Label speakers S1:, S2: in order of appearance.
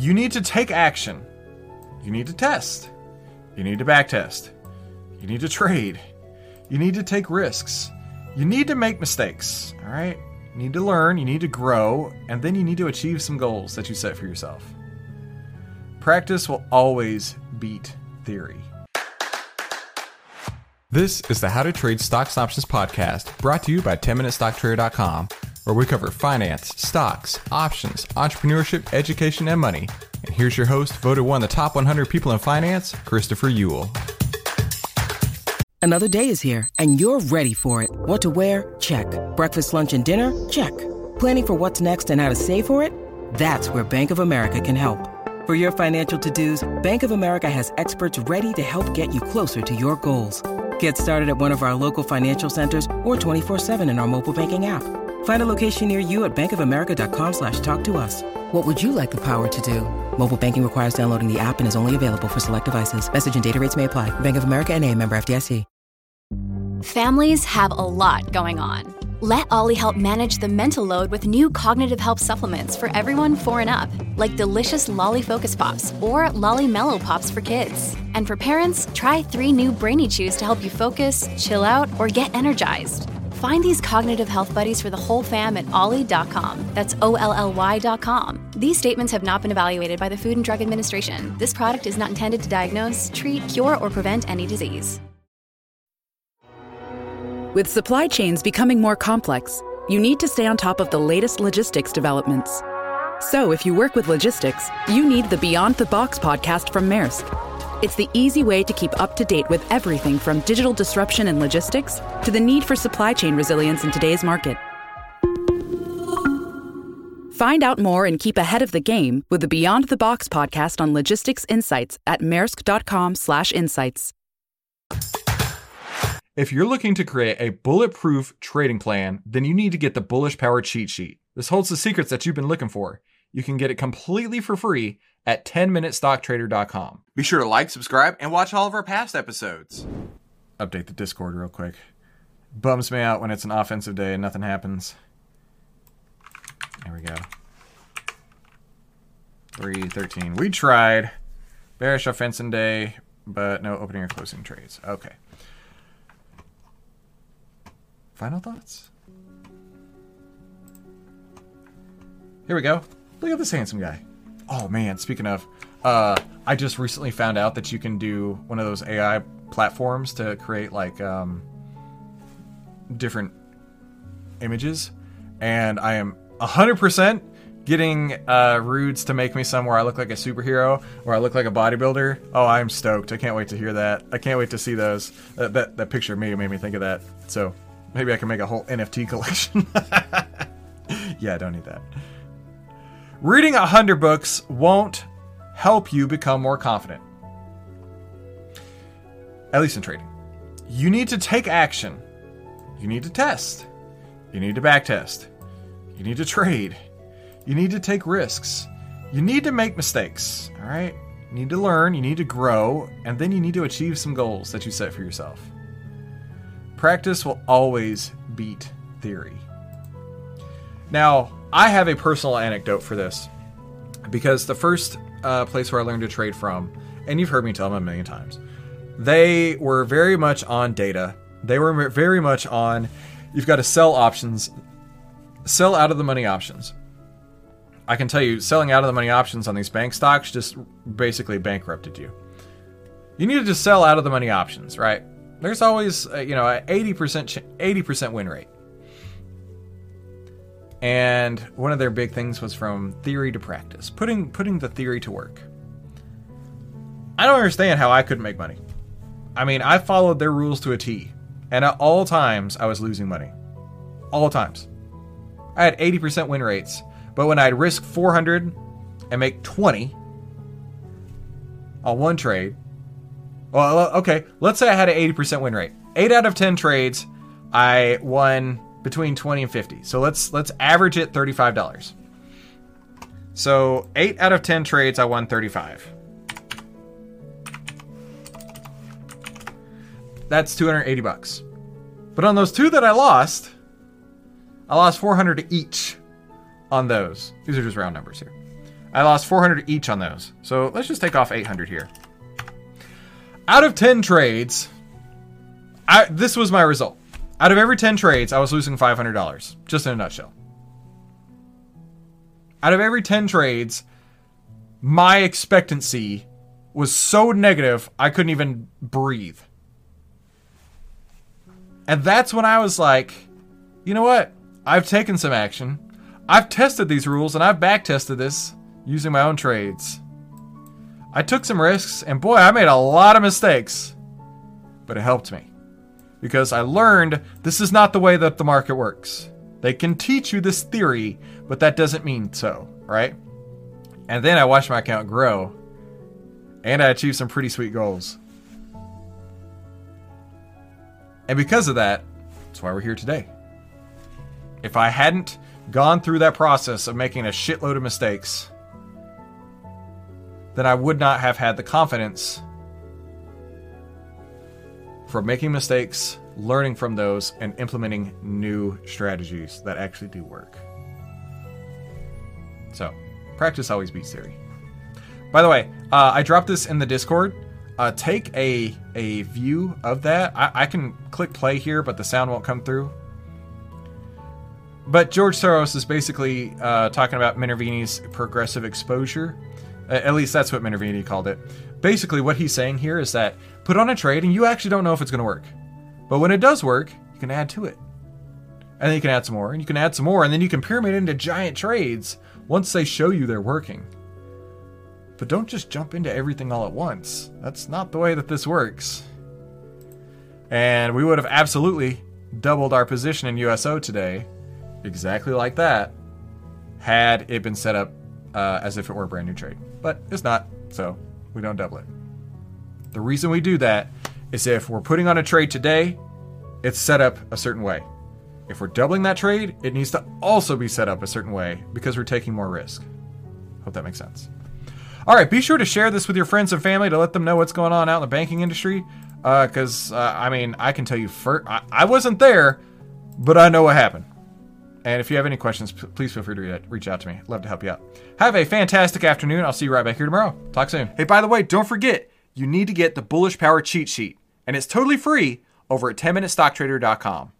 S1: You need to take action. You need to test. You need to backtest. You need to trade. You need to take risks. You need to make mistakes, all right? You need to learn, you need to grow, and then you need to achieve some goals that you set for yourself. Practice will always beat theory. This is the How to Trade Stocks and Options podcast brought to you by 10MinuteStockTrader.com, where we cover finance, stocks, options, entrepreneurship, education, and money. And here's your host, voted one of the top 100 people in finance, Christopher Uhl.
S2: Another day is here, and you're ready for it. What to wear? Check. Breakfast, lunch, and dinner? Check. Planning for what's next and how to save for it? That's where Bank of America can help. For your financial to-dos, Bank of America has experts ready to help get you closer to your goals. Get started at one of our local financial centers or 24-7 in our mobile banking app. Find a location near you at bankofamerica.com slash talk to us. What would you like the power to do? Mobile banking requires downloading the app and is only available for select devices. Message and data rates may apply. Bank of America and a member FDIC.
S3: Families have a lot going on. Let OLLY help manage the mental load with new cognitive help supplements for everyone four and up, like delicious Lolly Focus Pops or Lolly Mellow Pops for kids. And for parents, try three new Brainy Chews to help you focus, chill out, or get energized. Find these cognitive health buddies for the whole fam at olly.com. That's O L L Y.com. These statements have not been evaluated by the Food and Drug Administration. This product is not intended to diagnose, treat, cure, or prevent any disease.
S4: With supply chains becoming more complex, you need to stay on top of the latest logistics developments. So, if you work with logistics, you need the Beyond the Box podcast from Maersk. It's the easy way to keep up to date with everything from digital disruption in logistics to the need for supply chain resilience in today's market. Find out more and keep ahead of the game with the Beyond the Box podcast on logistics insights at maersk.com/insights.
S1: If you're looking to create a bulletproof trading plan, then you need to get the Bullish Power cheat sheet. This holds the secrets that you've been looking for. You can get it completely for free at 10minutestocktrader.com.
S5: Be sure to like, subscribe, and watch all of our past episodes.
S1: Update the Discord real quick. Bums me out when it's an offensive day and nothing happens. There we go. 313. We tried. Bearish offensive day, but no opening or closing trades. Okay. Final thoughts? Here we go. Look at this handsome guy. Oh man, speaking of, uh, I just recently found out that you can do one of those AI platforms to create like um, different images, and I am 100% getting uh, Rudes to make me some where I look like a superhero, where I look like a bodybuilder. Oh, I'm stoked! I can't wait to hear that. I can't wait to see those. That that, that picture of me made me think of that. So maybe I can make a whole NFT collection. yeah, I don't need that. Reading a hundred books won't help you become more confident. At least in trading. You need to take action. You need to test. You need to backtest. You need to trade. You need to take risks. You need to make mistakes, all right? You need to learn, you need to grow, and then you need to achieve some goals that you set for yourself. Practice will always beat theory. Now, I have a personal anecdote for this because the first uh, place where I learned to trade from, and you've heard me tell them a million times, they were very much on data. They were very much on you've got to sell options, sell out of the money options. I can tell you, selling out of the money options on these bank stocks just basically bankrupted you. You needed to sell out of the money options, right? There's always, uh, you know, an 80% 80% win rate. And one of their big things was from theory to practice, putting putting the theory to work. I don't understand how I couldn't make money. I mean, I followed their rules to a T, and at all times I was losing money. All times. I had 80% win rates, but when I'd risk 400 and make 20 on one trade, well, okay, let's say I had an 80% win rate. 8 out of 10 trades, I won between 20 and 50. So let's let's average it $35. So 8 out of 10 trades I won 35. That's 280 bucks. But on those two that I lost, I lost 400 each on those. These are just round numbers here. I lost 400 each on those. So let's just take off 800 here. Out of 10 trades, I, this was my result. Out of every 10 trades, I was losing $500, just in a nutshell. Out of every 10 trades, my expectancy was so negative, I couldn't even breathe. And that's when I was like, you know what? I've taken some action. I've tested these rules and I've back tested this using my own trades. I took some risks and boy, I made a lot of mistakes. But it helped me because I learned this is not the way that the market works. They can teach you this theory, but that doesn't mean so, right? And then I watched my account grow and I achieved some pretty sweet goals. And because of that, that's why we're here today. If I hadn't gone through that process of making a shitload of mistakes, then I would not have had the confidence for making mistakes, learning from those, and implementing new strategies that actually do work. So, practice always beats theory. By the way, uh, I dropped this in the Discord. Uh, take a a view of that. I, I can click play here, but the sound won't come through. But George Soros is basically uh, talking about Minervini's progressive exposure. At least that's what Minervini called it. Basically, what he's saying here is that put on a trade and you actually don't know if it's going to work. But when it does work, you can add to it. And then you can add some more, and you can add some more, and then you can pyramid into giant trades once they show you they're working. But don't just jump into everything all at once. That's not the way that this works. And we would have absolutely doubled our position in USO today, exactly like that, had it been set up uh, as if it were a brand new trade. But it's not, so we don't double it. The reason we do that is if we're putting on a trade today, it's set up a certain way. If we're doubling that trade, it needs to also be set up a certain way because we're taking more risk. Hope that makes sense. All right, be sure to share this with your friends and family to let them know what's going on out in the banking industry. Because, uh, uh, I mean, I can tell you, first, I, I, wasn't there, but I know what happened. And if you have any questions, p- please feel free to reach out to me. Love to help you out. Have a fantastic afternoon. I'll see you right back here tomorrow. Talk soon. Hey, by the way, don't forget, you need to get the Bullish Power cheat sheet, and it's totally free over at 10minutestocktrader.com.